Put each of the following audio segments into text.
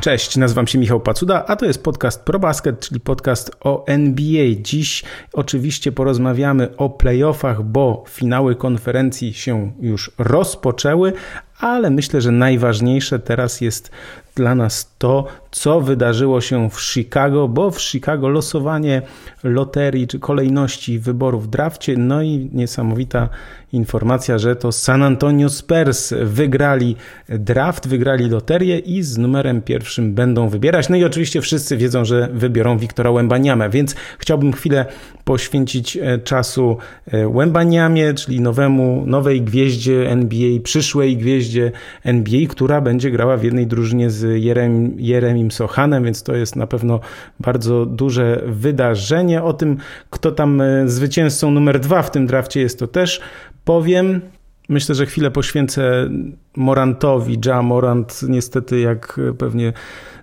Cześć, nazywam się Michał Pacuda, a to jest podcast ProBasket, czyli podcast o NBA. Dziś oczywiście porozmawiamy o playoffach, bo finały konferencji się już rozpoczęły, ale myślę, że najważniejsze teraz jest dla nas to, co wydarzyło się w Chicago, bo w Chicago losowanie loterii czy kolejności wyborów w drafcie, no i niesamowita informacja, że to San Antonio Spurs wygrali draft, wygrali loterię i z numerem pierwszym będą wybierać. No i oczywiście wszyscy wiedzą, że wybiorą Wiktora Łębaniamę, więc chciałbym chwilę poświęcić e, czasu e, Łębaniamie, czyli nowemu, nowej gwieździe NBA, przyszłej gwieździe NBA, która będzie grała w jednej drużynie z Jerem, Jeremim Sochanem, więc to jest na pewno bardzo duże wydarzenie. O tym, kto tam e, zwycięzcą numer dwa w tym drafcie jest, to też powiem. Myślę, że chwilę poświęcę Morantowi. Ja Morant niestety, jak pewnie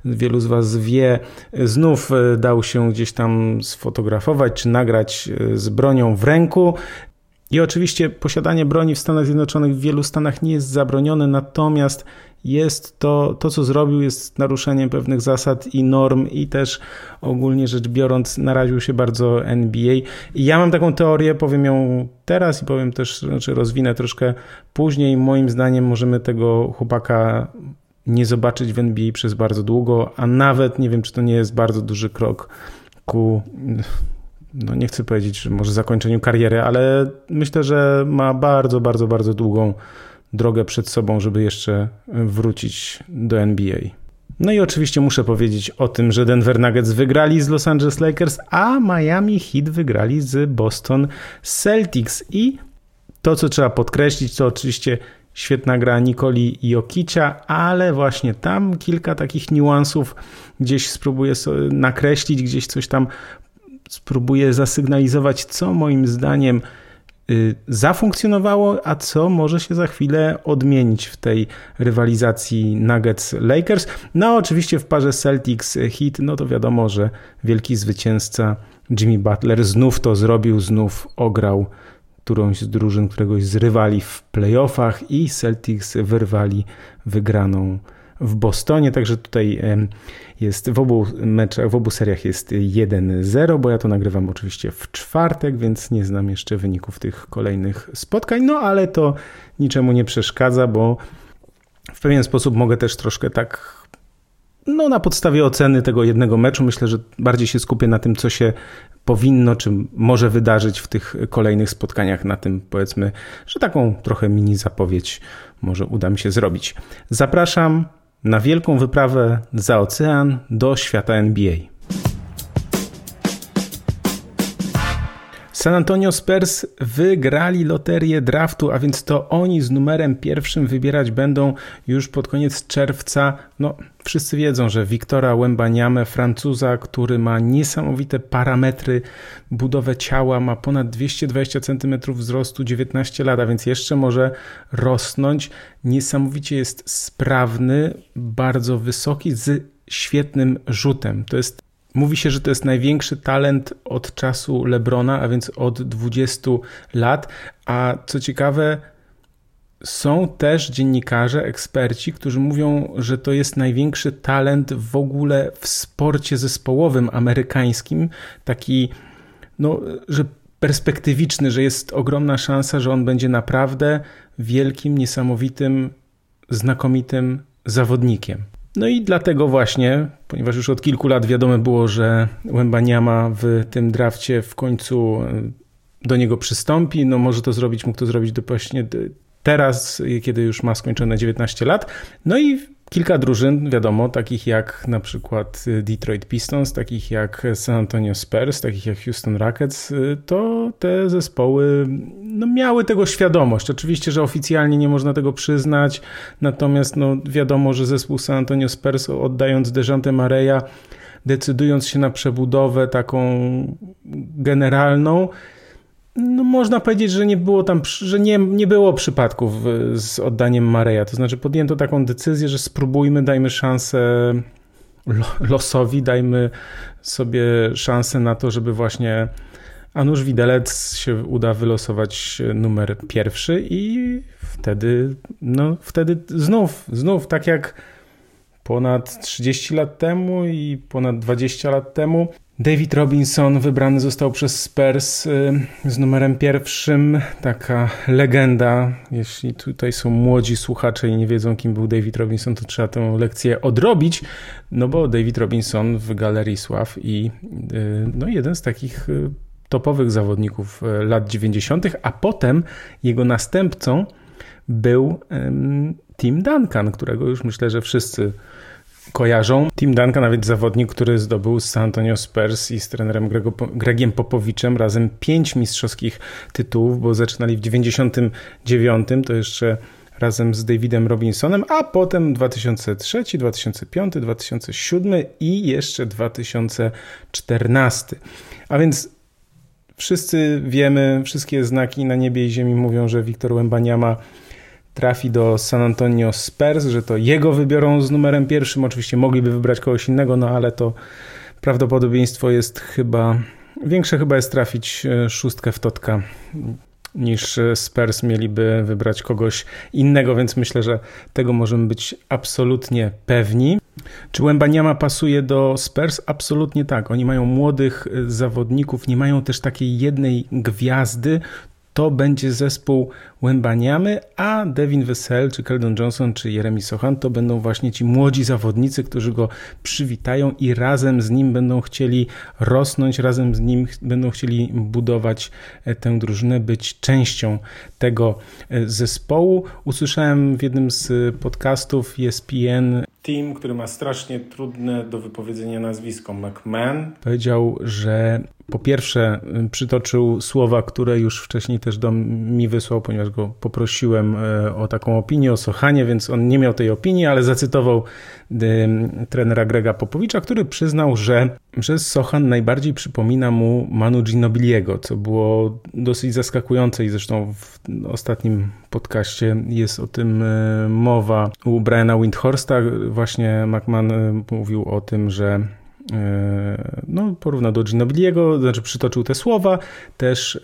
wielu z Was wie, znów e, dał się gdzieś tam sfotografować czy nagrać e, z bronią w ręku. I oczywiście posiadanie broni w Stanach Zjednoczonych w wielu stanach nie jest zabronione, natomiast jest to, to co zrobił, jest naruszeniem pewnych zasad i norm, i też ogólnie rzecz biorąc, naraził się bardzo NBA. I ja mam taką teorię, powiem ją teraz i powiem też, znaczy rozwinę troszkę później. Moim zdaniem możemy tego chłopaka nie zobaczyć w NBA przez bardzo długo, a nawet nie wiem, czy to nie jest bardzo duży krok ku no nie chcę powiedzieć, że może zakończeniu kariery, ale myślę, że ma bardzo, bardzo, bardzo długą drogę przed sobą, żeby jeszcze wrócić do NBA. No i oczywiście muszę powiedzieć o tym, że Denver Nuggets wygrali z Los Angeles Lakers, a Miami Heat wygrali z Boston Celtics. I to, co trzeba podkreślić, to oczywiście świetna gra Nikoli Jokicia, ale właśnie tam kilka takich niuansów gdzieś spróbuję nakreślić, gdzieś coś tam spróbuję zasygnalizować, co moim zdaniem y, zafunkcjonowało, a co może się za chwilę odmienić w tej rywalizacji Nuggets-Lakers. No oczywiście w parze Celtics-Heat, no to wiadomo, że wielki zwycięzca Jimmy Butler znów to zrobił, znów ograł którąś z drużyn, któregoś z rywali w playoffach i Celtics wyrwali wygraną w Bostonie, także tutaj jest w obu meczach, w obu seriach jest 1-0, bo ja to nagrywam oczywiście w czwartek, więc nie znam jeszcze wyników tych kolejnych spotkań, no ale to niczemu nie przeszkadza, bo w pewien sposób mogę też troszkę tak no, na podstawie oceny tego jednego meczu myślę, że bardziej się skupię na tym, co się powinno, czy może wydarzyć w tych kolejnych spotkaniach. Na tym powiedzmy, że taką trochę mini zapowiedź może uda mi się zrobić. Zapraszam na wielką wyprawę za ocean do świata NBA. San Antonio Spurs wygrali loterię draftu, a więc to oni z numerem pierwszym wybierać będą już pod koniec czerwca. No, wszyscy wiedzą, że Wiktora Wembaniame, Francuza, który ma niesamowite parametry, budowę ciała, ma ponad 220 cm wzrostu, 19 lat, a więc jeszcze może rosnąć. Niesamowicie jest sprawny, bardzo wysoki, z świetnym rzutem. To jest Mówi się, że to jest największy talent od czasu Lebrona, a więc od 20 lat. A co ciekawe, są też dziennikarze, eksperci, którzy mówią, że to jest największy talent w ogóle w sporcie zespołowym amerykańskim. Taki, no, że perspektywiczny, że jest ogromna szansa, że on będzie naprawdę wielkim, niesamowitym, znakomitym zawodnikiem. No i dlatego właśnie, ponieważ już od kilku lat wiadomo było, że Łębaniama w tym drafcie w końcu e, do niego przystąpi, no może to zrobić, mógł to zrobić właśnie teraz, kiedy już ma skończone 19 lat. No i kilka drużyn, wiadomo, takich jak na przykład Detroit Pistons, takich jak San Antonio Spurs, takich jak Houston Rockets, to te zespoły no, miały tego świadomość. Oczywiście, że oficjalnie nie można tego przyznać, natomiast no, wiadomo, że zespół San Antonio Spurs oddając Dejante Mareja, decydując się na przebudowę taką generalną, no można powiedzieć, że nie było tam, że nie, nie było przypadków z oddaniem Mareja. To znaczy podjęto taką decyzję, że spróbujmy, dajmy szansę losowi, dajmy sobie szansę na to, żeby właśnie Anusz Widelec się uda wylosować numer pierwszy i wtedy, no wtedy znów, znów tak jak ponad 30 lat temu i ponad 20 lat temu. David Robinson wybrany został przez Spurs y, z numerem pierwszym. Taka legenda. Jeśli tutaj są młodzi słuchacze i nie wiedzą, kim był David Robinson, to trzeba tę lekcję odrobić. No bo David Robinson w Galerii Sław i y, no, jeden z takich y, topowych zawodników lat 90., a potem jego następcą był Tim Duncan, którego już myślę, że wszyscy kojarzą. Tim Duncan, nawet zawodnik, który zdobył z San Antonio Spurs i z trenerem Grego, Gregiem Popowiczem razem pięć mistrzowskich tytułów, bo zaczynali w 99, to jeszcze razem z Davidem Robinsonem, a potem 2003, 2005, 2007 i jeszcze 2014. A więc wszyscy wiemy, wszystkie znaki na niebie i ziemi mówią, że Wiktor Łębaniama trafi do San Antonio Spurs, że to jego wybiorą z numerem pierwszym. Oczywiście mogliby wybrać kogoś innego, no ale to prawdopodobieństwo jest chyba większe chyba jest trafić e, szóstkę w totka niż e, Spurs mieliby wybrać kogoś innego, więc myślę, że tego możemy być absolutnie pewni. Czy Łębaniama pasuje do Spurs? Absolutnie tak. Oni mają młodych e, zawodników, nie mają też takiej jednej gwiazdy to będzie zespół Łębaniamy, a Devin Wessel, czy Keldon Johnson, czy Jeremy Sochan to będą właśnie ci młodzi zawodnicy, którzy go przywitają i razem z nim będą chcieli rosnąć, razem z nim będą chcieli budować e, tę drużynę, być częścią tego e, zespołu. Usłyszałem w jednym z podcastów ESPN team, który ma strasznie trudne do wypowiedzenia nazwisko McMahon, powiedział, że po pierwsze y, przytoczył słowa, które już wcześniej też do mi wysłał, ponieważ go poprosiłem y, o taką opinię o Sochanie, więc on nie miał tej opinii, ale zacytował y, trenera Grega Popowicza, który przyznał, że, że Sochan najbardziej przypomina mu Manu Ginobiliego, co było dosyć zaskakujące i zresztą w ostatnim podcaście jest o tym mowa u Briana Windhorsta. Właśnie McMahon mówił o tym, że E, no, porównał do Ginobiliego, znaczy przytoczył te słowa, też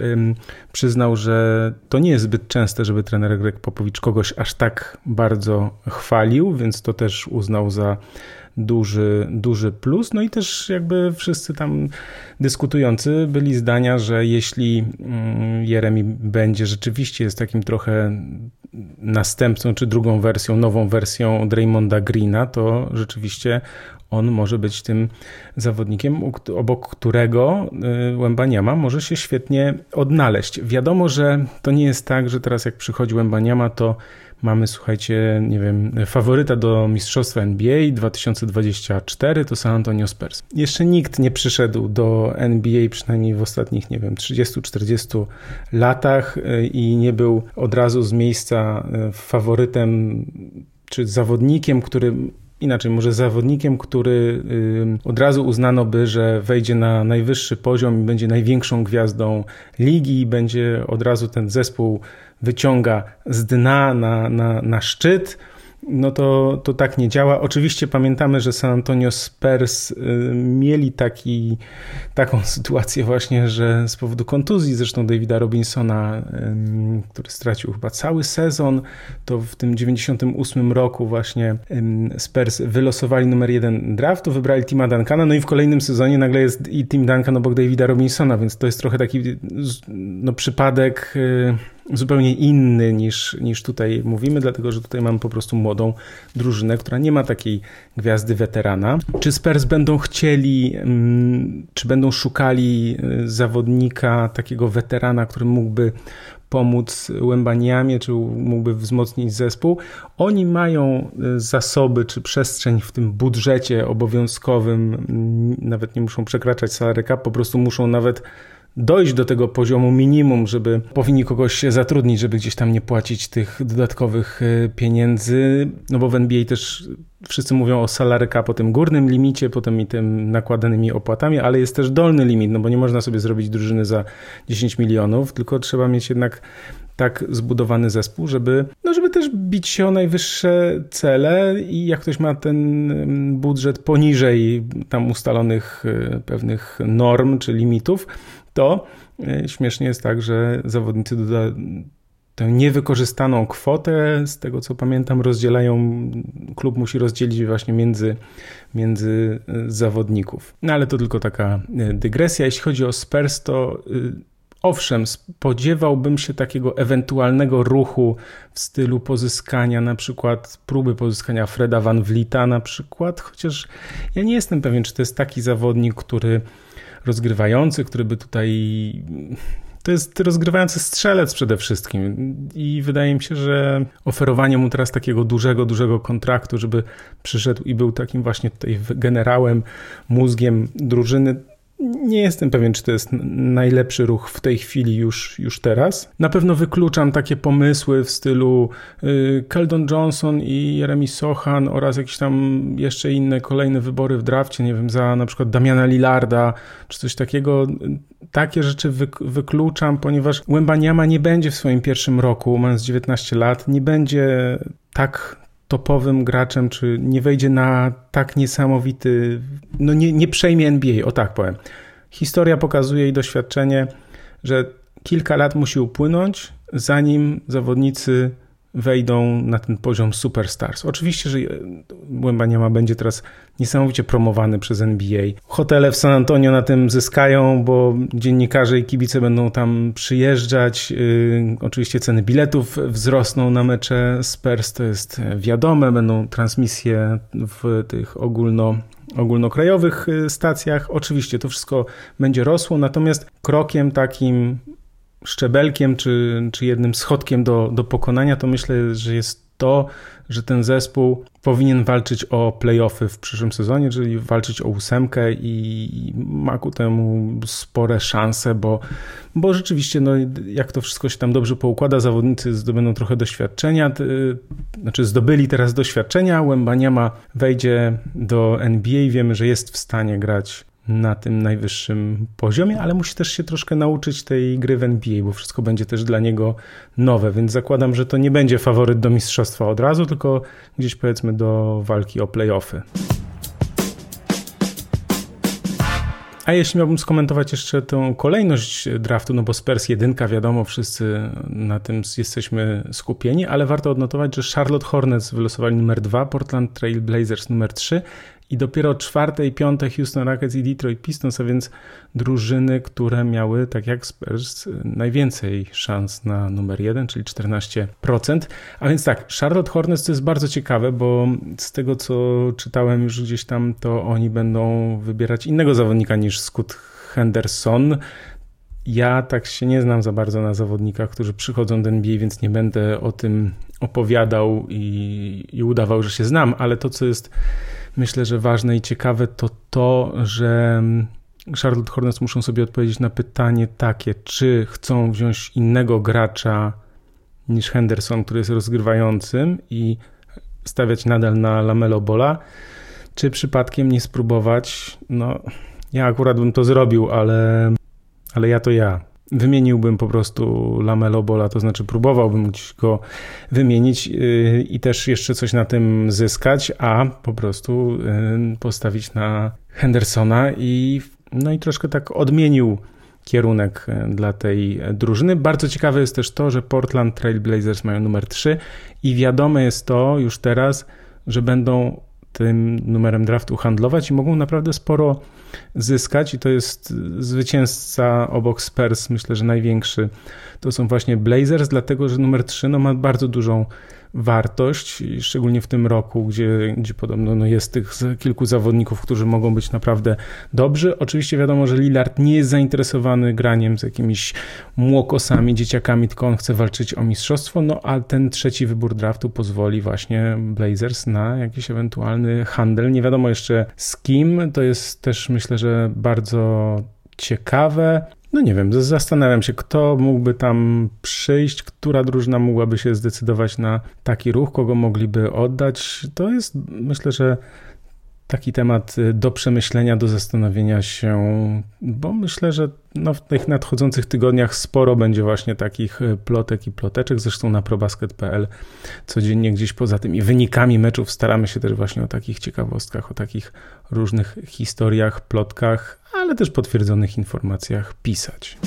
przyznał, że to nie jest zbyt częste, żeby trener Greg Popowicz kogoś aż tak bardzo chwalił, więc to też uznał za duży, duży plus. No i też jakby wszyscy tam dyskutujący byli zdania, że jeśli mm, Jeremi będzie rzeczywiście jest takim trochę następcą, czy drugą wersją, nową wersją Draymonda Greena, to rzeczywiście on może być tym zawodnikiem, obok którego y, Łębaniama może się świetnie odnaleźć. Wiadomo, że to nie jest tak, że teraz jak przychodzi Łębaniama, to mamy, słuchajcie, nie wiem, faworyta do Mistrzostwa NBA 2024 to San Antonio Spurs. Jeszcze nikt nie przyszedł do NBA, przynajmniej w ostatnich, nie wiem, 30-40 latach y, i nie był od razu z miejsca y, faworytem czy zawodnikiem, który inaczej, może zawodnikiem, który od razu uznano by, że wejdzie na najwyższy poziom i będzie największą gwiazdą ligi, będzie od razu ten zespół wyciąga z dna na, na, na szczyt no to, to tak nie działa. Oczywiście pamiętamy, że San Antonio Spurs y, mieli taki, taką sytuację właśnie, że z powodu kontuzji zresztą Davida Robinsona, który stracił chyba cały sezon, to w tym 98 roku właśnie Spurs wylosowali numer jeden draftu, wybrali Tima Duncana, no i w kolejnym sezonie nagle jest i Tim Duncan obok Davida Robinsona, więc to jest trochę taki no, przypadek y, zupełnie inny niż, niż tutaj mówimy, dlatego że tutaj mamy po prostu młodą drużynę, która nie ma takiej gwiazdy weterana. Czy Spurs będą chcieli, mm, czy będą szukali y, zawodnika, takiego weterana, który mógłby pomóc Łębaniamie, czy mógłby wzmocnić zespół. Oni mają y, zasoby czy przestrzeń w tym budżecie obowiązkowym, mm, nawet nie muszą przekraczać salary cap, po prostu muszą nawet dojść do tego poziomu minimum, żeby powinni kogoś zatrudnić, żeby gdzieś tam nie płacić tych dodatkowych e, pieniędzy, no bo w NBA też wszyscy mówią o salary cap, o tym górnym limicie, potem i tym nakładanymi opłatami, ale jest też dolny limit, no bo nie można sobie zrobić drużyny za 10 milionów, tylko trzeba mieć jednak tak zbudowany zespół, żeby, no żeby też bić się o najwyższe cele i jak ktoś ma ten mm, budżet poniżej tam ustalonych e, pewnych norm czy limitów, to e, śmiesznie jest tak, że zawodnicy doda tę niewykorzystaną kwotę. Z tego co pamiętam, rozdzielają, klub musi rozdzielić właśnie między, między zawodników. No ale to tylko taka dygresja. Jeśli chodzi o Spurs, to Owszem, spodziewałbym się takiego ewentualnego ruchu w stylu pozyskania, na przykład próby pozyskania Freda Van Vlita na przykład, chociaż ja nie jestem pewien, czy to jest taki zawodnik, który rozgrywający, który by tutaj to jest rozgrywający strzelec przede wszystkim. I wydaje mi się, że oferowanie mu teraz takiego dużego, dużego kontraktu, żeby przyszedł i był takim właśnie tutaj generałem, mózgiem drużyny, nie jestem pewien, czy to jest najlepszy ruch w tej chwili już, już teraz. Na pewno wykluczam takie pomysły w stylu y, Keldon Johnson i Jeremy Sochan oraz jakieś tam jeszcze inne kolejne wybory w drafcie, nie wiem, za na przykład Damiana Lillarda czy coś takiego. Takie rzeczy wykluczam, ponieważ Łębaniama nie będzie w swoim pierwszym roku, mając 19 lat, nie będzie tak topowym graczem, czy nie wejdzie na tak niesamowity, no nie, nie przejmie NBA, o tak powiem. Historia pokazuje i doświadczenie, że kilka lat musi upłynąć, zanim zawodnicy wejdą na ten poziom superstars. Oczywiście, że Łębaniama będzie teraz niesamowicie promowany przez NBA. Hotele w San Antonio na tym zyskają, bo dziennikarze i kibice będą tam przyjeżdżać. Yy, oczywiście ceny biletów wzrosną na mecze Spurs, to jest wiadome. Będą transmisje w tych ogólno ogólnokrajowych y, stacjach. Oczywiście to wszystko będzie rosło, natomiast krokiem takim szczebelkiem czy, czy jednym schodkiem do, do pokonania, to myślę, że jest to, że ten zespół powinien walczyć o playoffy w przyszłym sezonie, czyli walczyć o ósemkę i ma ku temu spore szanse, bo, bo rzeczywiście, no, jak to wszystko się tam dobrze poukłada, zawodnicy zdobędą trochę doświadczenia, znaczy zdobyli teraz doświadczenia, Łębaniama wejdzie do NBA, wiemy, że jest w stanie grać na tym najwyższym poziomie, ale musi też się troszkę nauczyć tej gry w NBA, bo wszystko będzie też dla niego nowe, więc zakładam, że to nie będzie faworyt do mistrzostwa od razu, tylko gdzieś powiedzmy do walki o playoffy. A jeśli miałbym skomentować jeszcze tę kolejność draftu, no bo Spurs jedynka, wiadomo, wszyscy na tym jesteśmy skupieni, ale warto odnotować, że Charlotte Hornets wylosowali numer 2, Portland Trail Blazers numer 3 i dopiero czwarte i piąte Houston Rockets i Detroit Pistons, a więc drużyny, które miały, tak jak Spurs, najwięcej szans na numer jeden, czyli 14%. A więc tak, Charlotte Hornets to jest bardzo ciekawe, bo z tego co czytałem już gdzieś tam, to oni będą wybierać innego zawodnika niż Scott Henderson. Ja tak się nie znam za bardzo na zawodnikach, którzy przychodzą do NBA, więc nie będę o tym opowiadał i, i udawał, że się znam, ale to, co jest myślę, że ważne i ciekawe, to to, że Charlotte Hornets muszą sobie odpowiedzieć na pytanie takie, czy chcą wziąć innego gracza niż Henderson, który jest rozgrywającym i stawiać nadal na Lamelo Bola, czy przypadkiem nie spróbować, no ja akurat bym to zrobił, ale, ale ja to ja wymieniłbym po prostu Lamelo Bola, to znaczy próbowałbym go wymienić yy, i też jeszcze coś na tym zyskać, a po prostu yy, postawić na Hendersona i no i troszkę tak odmienił kierunek yy, dla tej drużyny. Bardzo ciekawe jest też to, że Portland Trail Blazers mają numer 3 i wiadome jest to już teraz, że będą tym numerem draftu handlować i mogą naprawdę sporo zyskać i to jest zwycięzca obok Spurs, myślę, że największy. To są właśnie Blazers, dlatego że numer 3 no, ma bardzo dużą wartość, szczególnie w tym roku, gdzie, gdzie podobno no jest tych kilku zawodników, którzy mogą być naprawdę dobrzy. Oczywiście wiadomo, że Lillard nie jest zainteresowany graniem z jakimiś młokosami, dzieciakami, tylko on chce walczyć o mistrzostwo, no a ten trzeci wybór draftu pozwoli właśnie Blazers na jakiś ewentualny handel. Nie wiadomo jeszcze z kim, to jest też myślę, że bardzo ciekawe. No nie wiem, zastanawiam się, kto mógłby tam przyjść, która drużyna mogłaby się zdecydować na taki ruch, kogo mogliby oddać. To jest, myślę, że taki temat do przemyślenia, do zastanowienia się, bo myślę, że no w tych nadchodzących tygodniach sporo będzie właśnie takich plotek i ploteczek. Zresztą na probasket.pl codziennie gdzieś poza tymi wynikami meczów staramy się też właśnie o takich ciekawostkach, o takich różnych historiach, plotkach, ale też potwierdzonych informacjach pisać.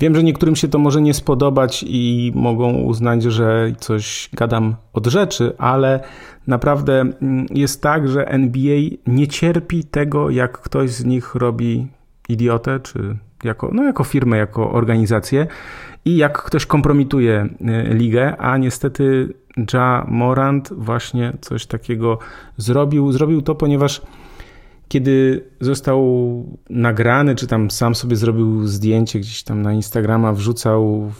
Wiem, że niektórym się to może nie spodobać i mogą uznać, że coś gadam od rzeczy, ale naprawdę mm, jest tak, że NBA nie cierpi tego, jak ktoś z nich robi idiotę, czy jako, no jako firmę, jako organizację i jak ktoś kompromituje y, ligę, a niestety Ja Morant właśnie coś takiego zrobił. Zrobił to, ponieważ kiedy został nagrany, czy tam sam sobie zrobił zdjęcie gdzieś tam na Instagrama, wrzucał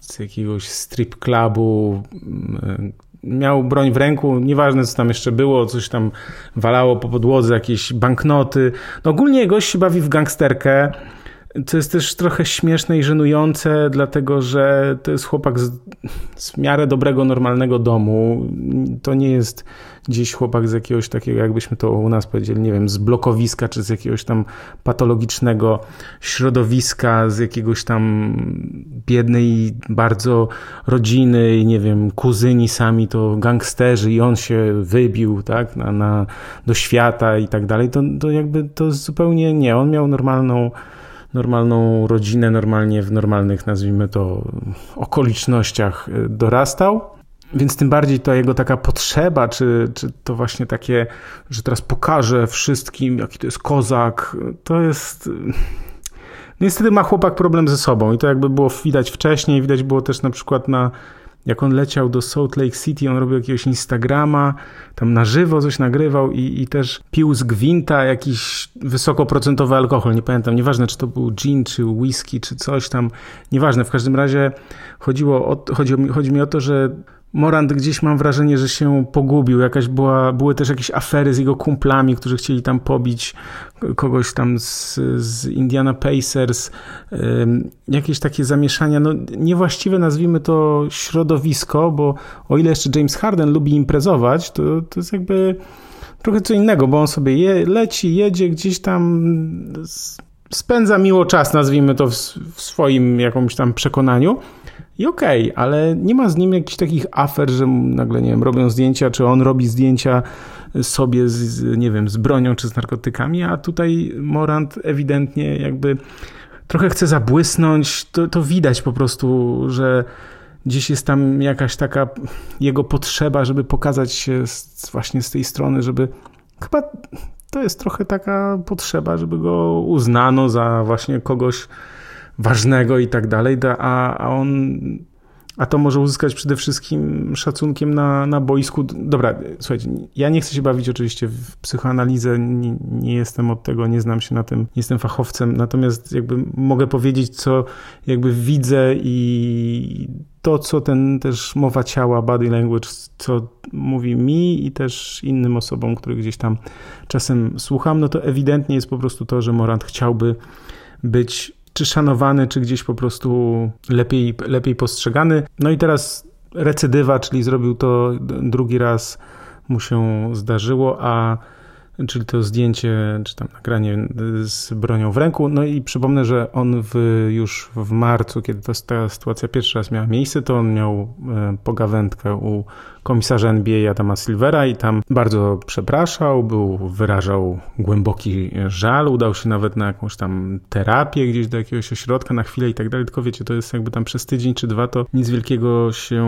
z jakiegoś strip clubu, mm, miał broń w ręku, nieważne co tam jeszcze było, coś tam walało po podłodze, jakieś banknoty. No ogólnie gość się bawi w gangsterkę, co jest też trochę śmieszne i żenujące, dlatego że to jest chłopak z, z miarę dobrego, normalnego domu. To nie jest gdzieś chłopak z jakiegoś takiego, jakbyśmy to u nas powiedzieli, nie wiem, z blokowiska, czy z jakiegoś tam patologicznego środowiska, z jakiegoś tam biednej bardzo rodziny i nie wiem, kuzyni sami to gangsterzy i on się wybił, tak, na, na do świata i tak dalej, to, to jakby to zupełnie nie. On miał normalną normalną rodzinę, normalnie w normalnych, nazwijmy to, okolicznościach y, dorastał. Więc tym bardziej ta jego taka potrzeba, czy, czy to właśnie takie, że teraz pokażę wszystkim, jaki to jest kozak, to jest. Niestety ma chłopak problem ze sobą i to jakby było widać wcześniej, widać było też na przykład na jak on leciał do Salt Lake City, on robił jakiegoś Instagrama, tam na żywo coś nagrywał i, i też pił z gwinta jakiś wysokoprocentowy alkohol, nie pamiętam, nieważne czy to był gin, czy whisky, czy coś tam, nieważne, w każdym razie chodziło o, chodzi, chodzi mi o to, że Morant gdzieś mam wrażenie, że się pogubił. Jakaś była, były też jakieś afery z jego kumplami, którzy chcieli tam pobić kogoś tam z, z Indiana Pacers. Jakieś takie zamieszania, no niewłaściwe nazwijmy to środowisko, bo o ile jeszcze James Harden lubi imprezować, to, to jest jakby trochę co innego, bo on sobie je, leci, jedzie gdzieś tam spędza miło czas, nazwijmy to w, w swoim jakimś tam przekonaniu. I okej, okay, ale nie ma z nim jakichś takich afer, że nagle, nie wiem, robią zdjęcia, czy on robi zdjęcia sobie z, nie wiem, z bronią, czy z narkotykami, a tutaj Morant ewidentnie jakby trochę chce zabłysnąć. To, to widać po prostu, że gdzieś jest tam jakaś taka jego potrzeba, żeby pokazać się z, właśnie z tej strony, żeby chyba to jest trochę taka potrzeba, żeby go uznano za właśnie kogoś ważnego i tak dalej, a, a on a to może uzyskać przede wszystkim szacunkiem na, na boisku. Dobra, słuchajcie, ja nie chcę się bawić oczywiście w psychoanalizę, nie, nie, jestem od tego, nie znam się na tym, nie jestem fachowcem, natomiast jakby mogę powiedzieć, co jakby widzę i to, co ten też mowa ciała, body language, co mówi mi i też innym osobom, których gdzieś tam czasem słucham, no to ewidentnie jest po prostu to, że Morant chciałby być czy szanowany, czy gdzieś po prostu lepiej, lepiej postrzegany. No i teraz recydywa, czyli zrobił to drugi raz, mu się zdarzyło, a czyli to zdjęcie, czy tam nagranie z bronią w ręku. No i przypomnę, że on w, już w marcu, kiedy to, ta sytuacja pierwszy raz miała miejsce, to on miał e, pogawędkę u komisarza NBA Adama Silvera i tam bardzo przepraszał, był, wyrażał głęboki żal, udał się nawet na jakąś tam terapię gdzieś do jakiegoś ośrodka na chwilę i tak dalej, tylko wiecie, to jest jakby tam przez tydzień czy dwa to nic wielkiego się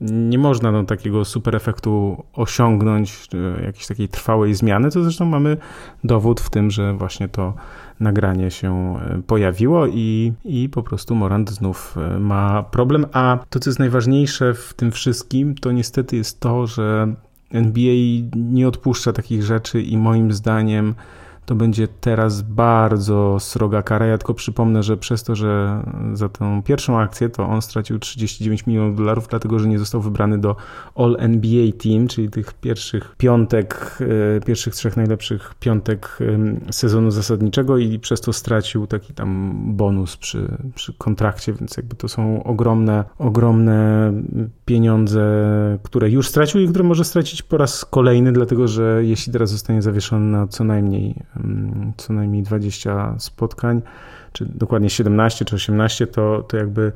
nie można no, takiego super efektu osiągnąć, jakiejś takiej trwałej zmiany, to zresztą mamy dowód w tym, że właśnie to nagranie się e, pojawiło i, i po prostu Morant znów e, ma problem. A to, co jest najważniejsze w tym wszystkim, to niestety jest to, że NBA nie odpuszcza takich rzeczy i moim zdaniem to będzie teraz bardzo sroga kara. Ja tylko przypomnę, że przez to, że za tą pierwszą akcję to on stracił 39 milionów dolarów, dlatego że nie został wybrany do All NBA Team, czyli tych pierwszych piątek, e, pierwszych trzech najlepszych piątek sezonu zasadniczego i przez to stracił taki tam bonus przy, przy kontrakcie, więc jakby to są ogromne, ogromne pieniądze, które już stracił i które może stracić po raz kolejny, dlatego że jeśli teraz zostanie zawieszony na co najmniej co najmniej 20 spotkań, czy dokładnie 17 czy 18, to, to jakby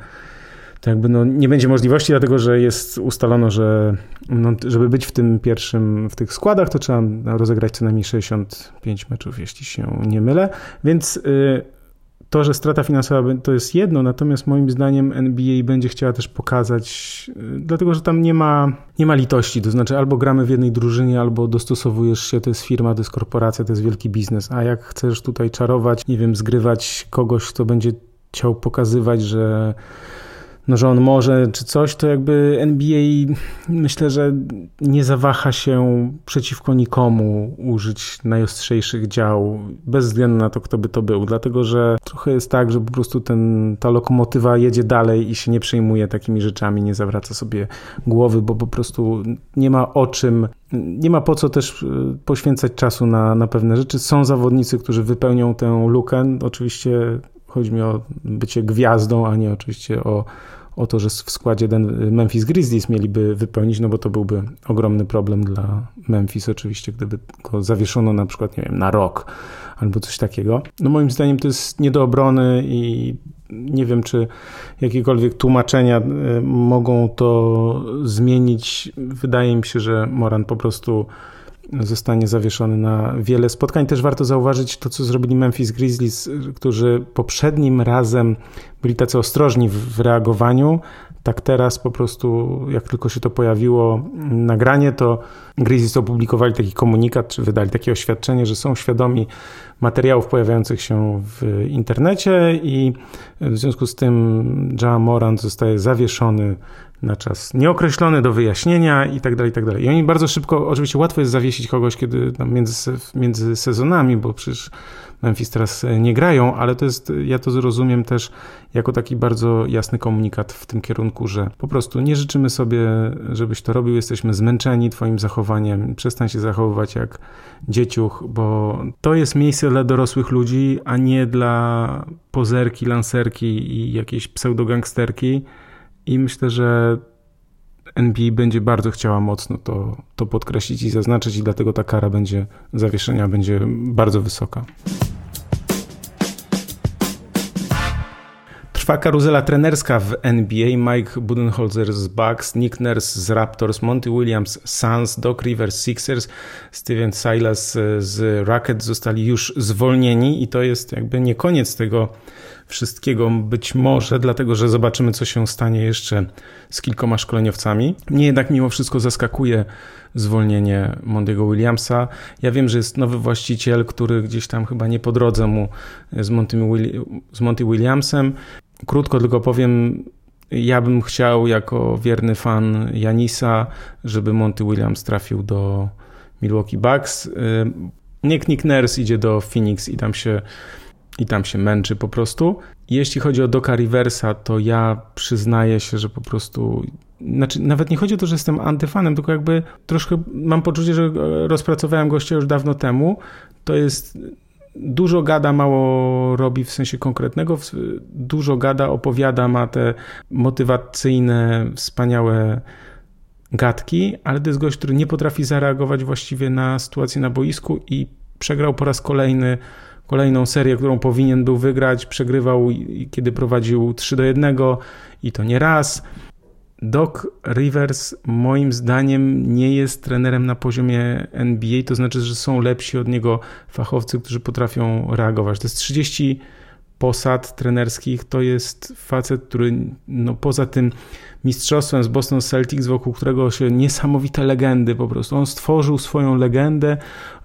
to jakby no nie będzie możliwości, dlatego że jest ustalono, że no, żeby być w tym pierwszym, w tych składach, to trzeba rozegrać co najmniej 65 meczów, jeśli się nie mylę. Więc y, to, że strata finansowa to jest jedno, natomiast moim zdaniem NBA będzie chciała też pokazać, y, dlatego że tam nie ma, nie ma litości, to znaczy albo gramy w jednej drużynie, albo dostosowujesz się, to jest firma, to jest korporacja, to jest wielki biznes, a jak chcesz tutaj czarować, nie wiem, zgrywać kogoś, kto będzie chciał pokazywać, że no, że on może czy coś, to jakby NBA myślę, że nie zawaha się przeciwko nikomu użyć najostrzejszych dział, bez względu na to, kto by to był. Dlatego, że trochę jest tak, że po prostu ten, ta lokomotywa jedzie dalej i się nie przejmuje takimi rzeczami, nie zawraca sobie głowy, bo po prostu nie ma o czym, nie ma po co też e, poświęcać czasu na, na pewne rzeczy. Są zawodnicy, którzy wypełnią tę lukę. Oczywiście chodzi mi o bycie gwiazdą, a nie oczywiście o o to, że w składzie Memphis Grizzlies mieliby wypełnić, no bo to byłby ogromny problem dla Memphis oczywiście, gdyby go zawieszono na przykład, nie wiem, na rok albo coś takiego. No moim zdaniem to jest nie do obrony i nie wiem, czy jakiekolwiek tłumaczenia e, mogą to zmienić. Wydaje mi się, że Moran po prostu zostanie zawieszony na wiele spotkań. Też warto zauważyć to, co zrobili Memphis Grizzlies, którzy poprzednim razem byli tacy ostrożni w reagowaniu. Tak teraz po prostu, jak tylko się to pojawiło nagranie, to Grizzlies opublikowali taki komunikat, czy wydali takie oświadczenie, że są świadomi materiałów pojawiających się w internecie i w związku z tym Ja Morant zostaje zawieszony na czas nieokreślony do wyjaśnienia i tak dalej, i tak dalej. I oni bardzo szybko, oczywiście łatwo jest zawiesić kogoś, kiedy tam między, między sezonami, bo przecież Memphis teraz e, nie grają, ale to jest, ja to zrozumiem też jako taki bardzo jasny komunikat w tym kierunku, że po prostu nie życzymy sobie, żebyś to robił, jesteśmy zmęczeni twoim zachowaniem, przestań się zachowywać jak dzieciuch, bo to jest miejsce dla dorosłych ludzi, a nie dla pozerki, lancerki i jakiejś pseudogangsterki i myślę, że NBA będzie bardzo chciała mocno to, to podkreślić i zaznaczyć, i dlatego ta kara będzie zawieszenia będzie bardzo wysoka. Trwa karuzela trenerska w NBA. Mike Budenholzer z Bucks, Nick Nurse z Raptors, Monty Williams Suns, Doc Rivers Sixers, Steven Silas z Rockets zostali już zwolnieni i to jest jakby nie koniec tego wszystkiego być może, dlatego że zobaczymy, co się stanie jeszcze z kilkoma szkoleniowcami. Mnie jednak mimo wszystko zaskakuje zwolnienie Mondiego Williamsa. Ja wiem, że jest nowy właściciel, który gdzieś tam chyba nie po drodze mu z Monty, z Monty Williamsem. Krótko tylko powiem, ja bym chciał jako wierny fan Janisa, żeby Monty Williams trafił do Milwaukee Bucks. Y, Nick Nick Nurse idzie do Phoenix i tam się i tam się męczy po prostu. Jeśli chodzi o Doka Riversa, to ja przyznaję się, że po prostu. Znaczy, nawet nie chodzi o to, że jestem antyfanem, tylko jakby troszkę mam poczucie, że rozpracowałem gościa już dawno temu. To jest dużo gada, mało robi w sensie konkretnego, dużo gada, opowiada, ma te motywacyjne, wspaniałe gadki, ale to jest gość, który nie potrafi zareagować właściwie na sytuację na boisku i przegrał po raz kolejny kolejną serię, którą powinien był wygrać, przegrywał kiedy prowadził 3 do 1 i to nie raz. Doc Rivers moim zdaniem nie jest trenerem na poziomie NBA, to znaczy, że są lepsi od niego fachowcy, którzy potrafią reagować. To jest 30 posad trenerskich, to jest facet, który no, poza tym mistrzostwem z Boston Celtics, wokół którego się niesamowite legendy po prostu. On stworzył swoją legendę,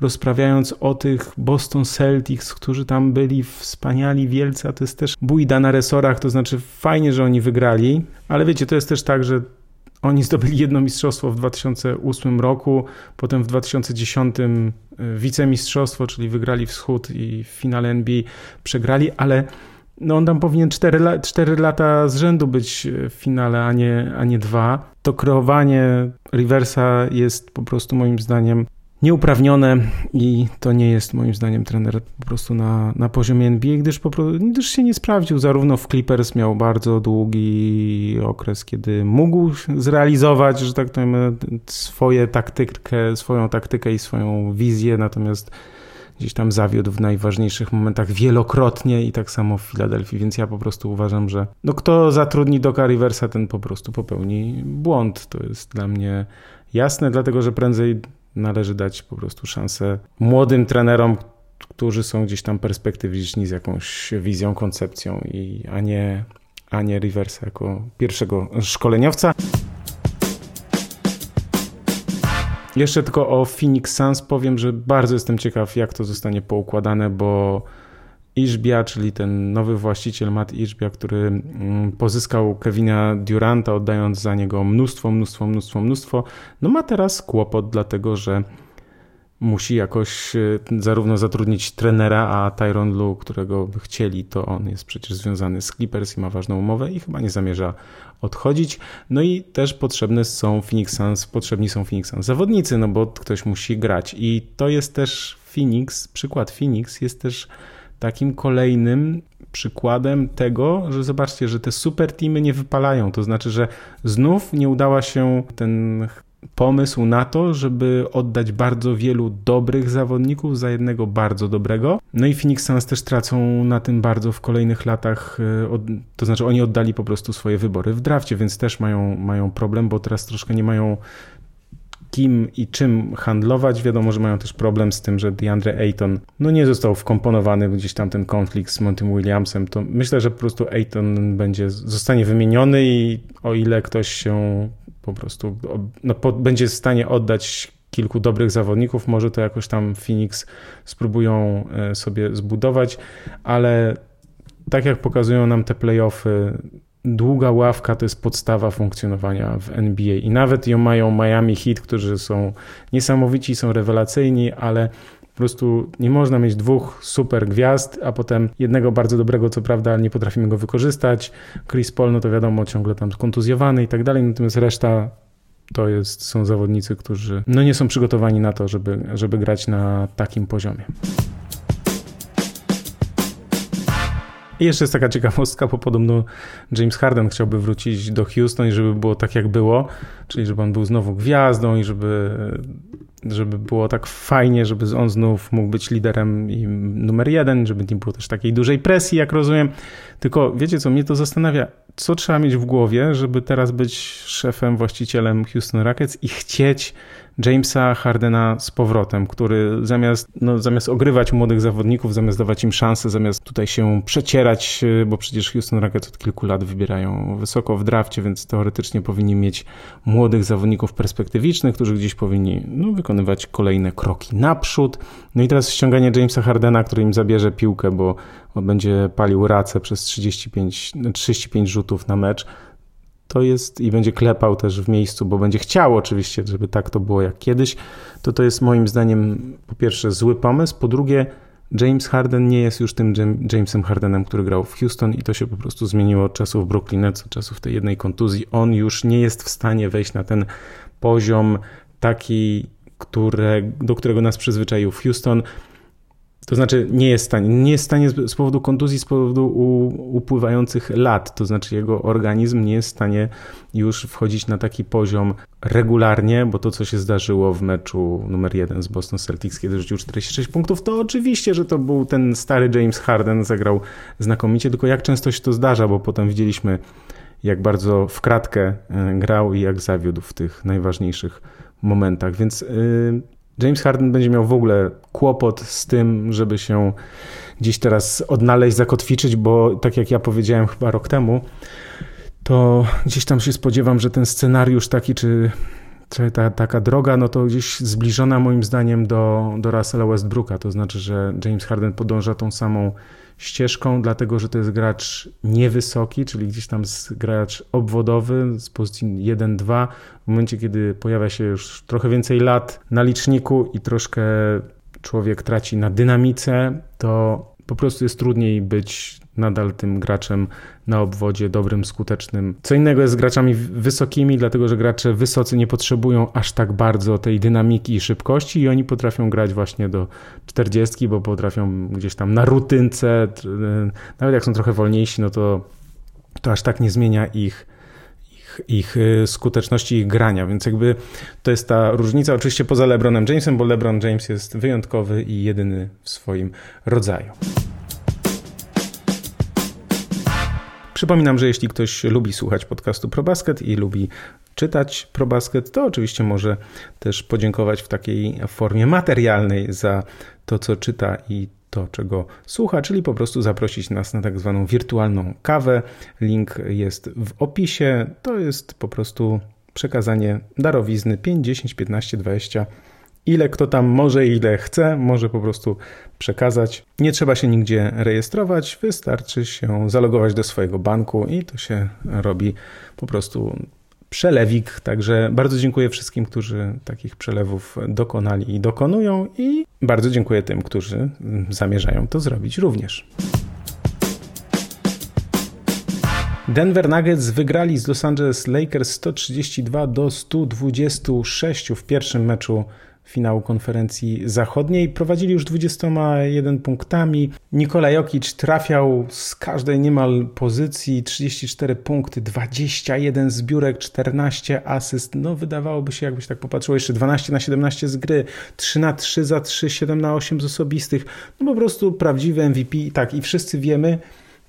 rozprawiając o tych Boston Celtics, którzy tam byli wspaniali, wielcy, a to jest też bójda na resorach, to znaczy fajnie, że oni wygrali, ale wiecie, to jest też tak, że oni zdobyli jedno mistrzostwo w 2008 roku, potem w 2010 y, wicemistrzostwo, czyli wygrali wschód i w finale NBA przegrali, ale no on tam powinien 4, 4 lata z rzędu być w finale, a nie, a nie dwa. To kreowanie Riversa jest po prostu moim zdaniem nieuprawnione i to nie jest moim zdaniem trener po prostu na, na poziomie NBA, gdyż, po prostu, gdyż się nie sprawdził. Zarówno w Clippers miał bardzo długi okres, kiedy mógł zrealizować, że tak powiem, swoje taktykę, swoją taktykę i swoją wizję, natomiast gdzieś tam zawiódł w najważniejszych momentach wielokrotnie i tak samo w Filadelfii, więc ja po prostu uważam, że no kto zatrudni Doka Riversa, ten po prostu popełni błąd. To jest dla mnie jasne, dlatego że prędzej należy dać po prostu szansę młodym trenerom, którzy są gdzieś tam perspektywiczni z jakąś wizją, koncepcją, i, a, nie, a nie Riversa jako pierwszego szkoleniowca. Jeszcze tylko o Phoenix Suns powiem, że bardzo jestem ciekaw, jak to zostanie poukładane, bo Iżbia, czyli ten nowy właściciel Matt Iżbia, który mm, pozyskał Kevina Duranta, oddając za niego mnóstwo, mnóstwo, mnóstwo, mnóstwo, no ma teraz kłopot, dlatego że musi jakoś e, zarówno zatrudnić trenera, a Tyron Lu, którego by chcieli, to on jest przecież związany z Clippers i ma ważną umowę i chyba nie zamierza odchodzić. No i też potrzebne są Phoenix Suns, potrzebni są Phoenix Suns zawodnicy, no bo ktoś musi grać i to jest też Phoenix, przykład Phoenix jest też takim kolejnym przykładem tego, że zobaczcie, że te super teamy nie wypalają. To znaczy, że znów nie udała się ten pomysł na to, żeby oddać bardzo wielu dobrych zawodników za jednego bardzo dobrego. No i Phoenix Suns też tracą na tym bardzo w kolejnych latach, e, to znaczy oni oddali po prostu swoje wybory w drafcie, więc też mają, mają problem, bo teraz troszkę nie mają kim i czym handlować. Wiadomo, że mają też problem z tym, że DeAndre Ayton no nie został wkomponowany gdzieś tam ten konflikt z Montym Williamsem. To myślę, że po prostu Ayton będzie, zostanie wymieniony i o ile ktoś się po prostu no, po, będzie w stanie oddać kilku dobrych zawodników, może to jakoś tam Phoenix spróbują e, sobie zbudować, ale tak jak pokazują nam te playoffy, długa ławka to jest podstawa funkcjonowania w NBA i nawet ją mają Miami Heat, którzy są niesamowici, są rewelacyjni, ale po prostu nie można mieć dwóch super gwiazd, a potem jednego bardzo dobrego, co prawda, nie potrafimy go wykorzystać. Chris Paul, no to wiadomo, ciągle tam skontuzjowany i tak dalej, natomiast reszta to jest, są zawodnicy, którzy no nie są przygotowani na to, żeby, żeby grać na takim poziomie. I jeszcze jest taka ciekawostka, bo podobno James Harden chciałby wrócić do Houston i żeby było tak jak było, czyli żeby on był znowu gwiazdą i żeby, żeby było tak fajnie, żeby on znów mógł być liderem i numer jeden, żeby nie było też takiej dużej presji, jak rozumiem. Tylko wiecie co, mnie to zastanawia, co trzeba mieć w głowie, żeby teraz być szefem, właścicielem Houston Rockets i chcieć Jamesa Hardena z powrotem, który zamiast, no, zamiast ogrywać młodych zawodników, zamiast dawać im szansę, zamiast tutaj się przecierać, y, bo przecież Houston Rockets od kilku lat wybierają wysoko w drafcie, więc teoretycznie powinni mieć młodych zawodników perspektywicznych, którzy gdzieś powinni no, wykonywać kolejne kroki naprzód. No i teraz ściąganie Jamesa Hardena, który im zabierze piłkę, bo, będzie palił racę przez 35, 35 rzutów na mecz, to jest i będzie klepał też w miejscu, bo będzie chciał oczywiście, żeby tak to było jak kiedyś, to to jest moim zdaniem po pierwsze zły pomysł, po drugie James Harden nie jest już tym Jamesem Hardenem, który grał w Houston i to się po prostu zmieniło od czasów Brooklyn Nets, od czasów tej jednej kontuzji. On już nie jest w stanie wejść na ten poziom taki, które, do którego nas przyzwyczaił Houston. To znaczy nie jest w stanie, nie jest w stanie z powodu kontuzji, z powodu upływających lat, to znaczy jego organizm nie jest w stanie już wchodzić na taki poziom regularnie, bo to co się zdarzyło w meczu numer jeden z Boston Celtics, kiedy rzucił 46 punktów, to oczywiście, że to był ten stary James Harden, zagrał znakomicie, tylko jak często się to zdarza, bo potem widzieliśmy jak bardzo w kratkę e, grał i jak zawiódł w tych najważniejszych momentach, więc yy, James Harden będzie miał w ogóle kłopot z tym, żeby się gdzieś teraz odnaleźć, zakotwiczyć, bo tak jak ja powiedziałem chyba rok temu, to gdzieś tam się spodziewam, że ten scenariusz taki, czy, ta, taka droga, no to gdzieś zbliżona moim zdaniem do, do Russella Westbrooka. To znaczy, że James Harden podąża tą samą ścieżką, dlatego że to jest gracz niewysoki, czyli gdzieś tam gracz obwodowy z pozycji 1-2. W momencie, kiedy pojawia się już trochę więcej lat na liczniku i troszkę człowiek traci na dynamice, to po prostu jest trudniej być nadal tym graczem na obwodzie, dobrym, skutecznym. Co innego jest z graczami wysokimi, dlatego że gracze wysocy nie potrzebują aż tak bardzo tej dynamiki i szybkości i oni potrafią grać właśnie do 40, bo potrafią gdzieś tam na rutynce, nawet jak są trochę wolniejsi, no to, to aż tak nie zmienia ich ich y, skuteczności ich grania, więc jakby to jest ta różnica, oczywiście poza LeBronem Jamesem, bo LeBron James jest wyjątkowy i jedyny w swoim rodzaju. Przypominam, że jeśli ktoś lubi słuchać podcastu ProBasket i lubi czytać ProBasket, to oczywiście może też podziękować w takiej formie materialnej za to, co czyta i to, czego słucha, czyli po prostu zaprosić nas na tak zwaną wirtualną kawę. Link jest w opisie. To jest po prostu przekazanie darowizny 5, 10, 15, 20 ile kto tam może, ile chce, może po prostu przekazać. Nie trzeba się nigdzie rejestrować, wystarczy się zalogować do swojego banku i to się robi po prostu przelewik. Także bardzo dziękuję wszystkim, którzy takich przelewów dokonali i dokonują, i bardzo dziękuję tym, którzy zamierzają to zrobić również. Denver Nuggets wygrali z Los Angeles Lakers 132 do 126 w pierwszym meczu finału konferencji zachodniej. Prowadzili już 21 punktami. Nikola Jokic trafiał z każdej niemal pozycji 34 punkty, 21 zbiórek, 14 asyst. No wydawałoby się, jakbyś tak popatrzył, jeszcze 12 na 17 z gry, 3 na 3 za 3, 7 na 8 z osobistych. No po prostu prawdziwy MVP. Tak, i wszyscy wiemy,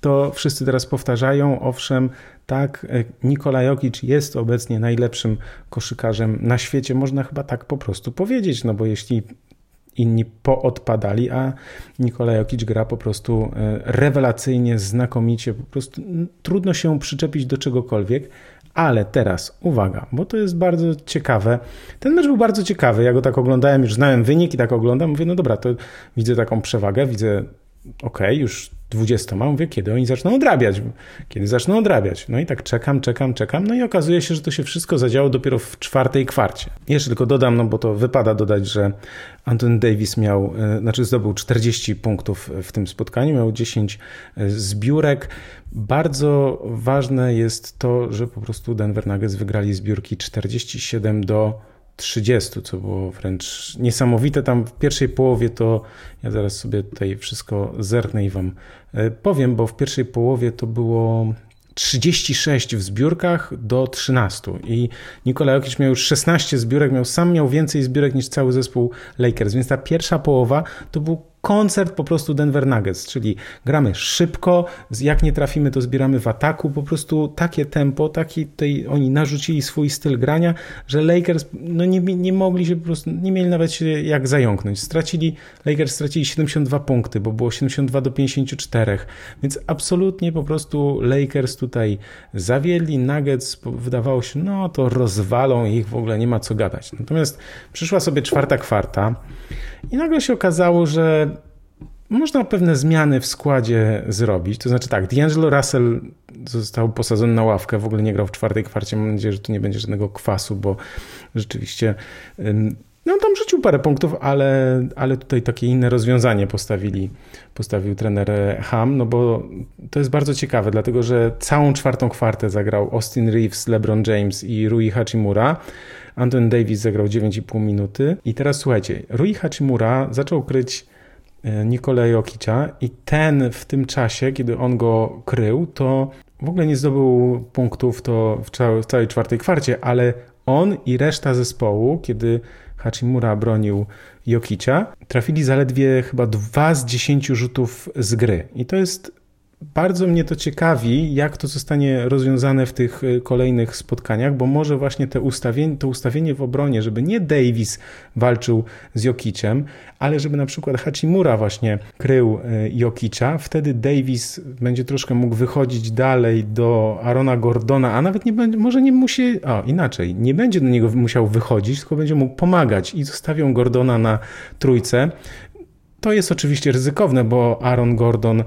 to wszyscy teraz powtarzają, owszem, tak, e, Nikola Jokic jest obecnie najlepszym koszykarzem na świecie, można chyba tak po prostu powiedzieć, no bo jeśli inni poodpadali, a Nikola Jokic gra po prostu e, rewelacyjnie, znakomicie, po prostu trudno się przyczepić do czegokolwiek, ale teraz uwaga, bo to jest bardzo ciekawe. Ten mecz był bardzo ciekawy, ja go tak oglądałem, już znałem wynik i tak oglądam, mówię, no dobra, to widzę taką przewagę, widzę ok, już 20, mówię, kiedy oni zaczną odrabiać, kiedy zaczną odrabiać. No i tak czekam, czekam, czekam, no i okazuje się, że to się wszystko zadziało dopiero w czwartej kwarcie. Jeszcze tylko dodam, no bo to wypada dodać, że Anton Davis miał, e, znaczy zdobył 40 punktów w tym spotkaniu, miał 10 e, zbiórek. Bardzo ważne jest to, że po prostu Denver Nuggets wygrali zbiórki 47 do 30, co było wręcz niesamowite. Tam w pierwszej połowie to ja zaraz sobie tutaj wszystko zerknę i wam e, powiem, bo w pierwszej połowie to było 36 w zbiórkach do 13 i Nikola Jokic miał już 16 zbiórek, miał sam miał więcej zbiórek niż cały zespół Lakers, więc ta pierwsza połowa to był koncert po prostu Denver Nuggets, czyli gramy szybko, jak nie trafimy, to zbieramy w ataku, po prostu takie tempo, taki tutaj oni narzucili swój styl grania, że Lakers no nie, nie mogli się po prostu, nie mieli nawet się jak zająknąć. Stracili, Lakers stracili 72 punkty, bo było 72 do 54, więc absolutnie po prostu Lakers tutaj zawiedli, Nuggets wydawało się, no to rozwalą ich, w ogóle nie ma co gadać. Natomiast przyszła sobie czwarta kwarta i nagle się okazało, że można pewne zmiany w składzie zrobić. To znaczy tak, D'Angelo Russell został posadzony na ławkę, w ogóle nie grał w czwartej kwarcie. Mam nadzieję, że tu nie będzie żadnego kwasu, bo rzeczywiście no tam rzucił parę punktów, ale, ale tutaj takie inne rozwiązanie postawili, postawił trener Ham, no bo to jest bardzo ciekawe, dlatego że całą czwartą kwartę zagrał Austin Reeves, LeBron James i Rui Hachimura. Anton Davis zagrał 9,5 minuty. I teraz słuchajcie, Rui Hachimura zaczął kryć Nikolaj Jokicia i ten w tym czasie, kiedy on go krył, to w ogóle nie zdobył punktów to w, całej, w całej czwartej kwarcie, ale on i reszta zespołu, kiedy Hachimura bronił Jokicia, trafili zaledwie chyba dwa z dziesięciu rzutów z gry. I to jest bardzo mnie to ciekawi, jak to zostanie rozwiązane w tych y, kolejnych spotkaniach, bo może właśnie te ustawienie, to ustawienie w obronie, żeby nie Davis walczył z Jokiciem, ale żeby na przykład Hachimura właśnie krył y, Jokicia, wtedy Davis będzie troszkę mógł wychodzić dalej do Arona Gordona, a nawet nie będzie, może nie musi, o inaczej, nie będzie do niego musiał wychodzić, tylko będzie mógł pomagać i zostawią Gordona na trójce. To jest oczywiście ryzykowne, bo Aaron Gordon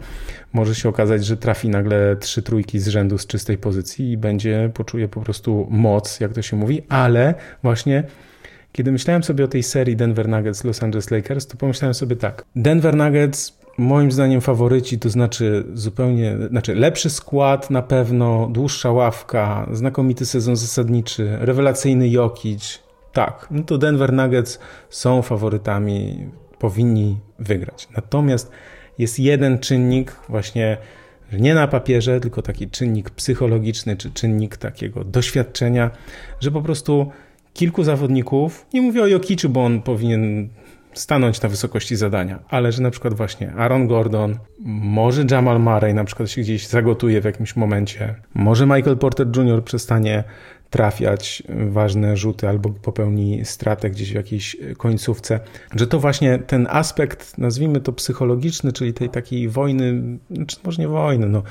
może się okazać, że trafi nagle trzy trójki z rzędu z czystej pozycji i będzie, poczuje po prostu moc, jak to się mówi, ale właśnie kiedy myślałem sobie o tej serii Denver Nuggets Los Angeles Lakers, to pomyślałem sobie tak. Denver Nuggets moim zdaniem faworyci, to znaczy zupełnie, znaczy lepszy skład na pewno, dłuższa ławka, znakomity sezon zasadniczy, rewelacyjny Jokic. Tak, no to Denver Nuggets są faworytami, powinni wygrać. Natomiast jest jeden czynnik, właśnie nie na papierze, tylko taki czynnik psychologiczny, czy czynnik takiego doświadczenia, że po prostu kilku zawodników, nie mówię o Jokiczu, bo on powinien stanąć na wysokości zadania, ale że na przykład właśnie Aaron Gordon, może Jamal Murray na przykład się gdzieś zagotuje w jakimś momencie, może Michael Porter Jr. przestanie trafiać ważne rzuty albo popełni stratę gdzieś w jakiejś końcówce. Że to właśnie ten aspekt, nazwijmy to psychologiczny, czyli tej takiej wojny, czy znaczy może nie wojny, no,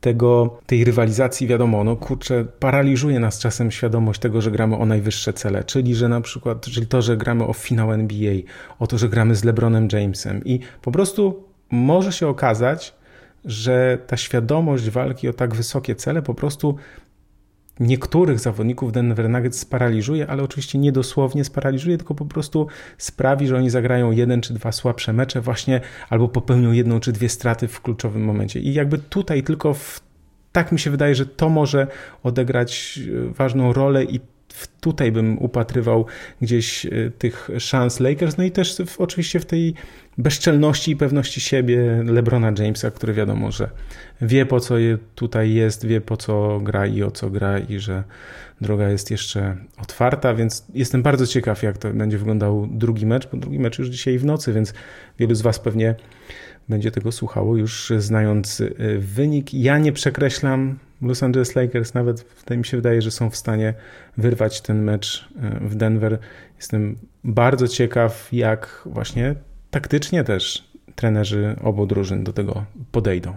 tego, tej rywalizacji, wiadomo, no kurczę, paraliżuje nas czasem świadomość tego, że gramy o najwyższe cele, czyli że na przykład, czyli to, że gramy o finał NBA, o to, że gramy z LeBronem Jamesem i po prostu może się okazać, że ta świadomość walki o tak wysokie cele po prostu niektórych zawodników Denver Nuggets sparaliżuje, ale oczywiście nie dosłownie sparaliżuje, tylko po prostu sprawi, że oni zagrają jeden czy dwa słabsze mecze właśnie albo popełnią jedną czy dwie straty w kluczowym momencie. I jakby tutaj tylko w, tak mi się wydaje, że to może odegrać e, ważną rolę i tutaj bym upatrywał gdzieś e, tych szans Lakers, no i też w, oczywiście w tej bezczelności i pewności siebie LeBrona Jamesa, który wiadomo, że wie po co tutaj jest, wie po co gra i o co gra i że droga jest jeszcze otwarta, więc jestem bardzo ciekaw, jak to będzie wyglądał drugi mecz, bo drugi mecz już dzisiaj w nocy, więc wielu z Was pewnie będzie tego słuchało, już znając y, wynik. Ja nie przekreślam Los Angeles Lakers, nawet mi się wydaje, że są w stanie wyrwać ten mecz y, w Denver. Jestem bardzo ciekaw, jak właśnie taktycznie też trenerzy obu drużyn do tego podejdą.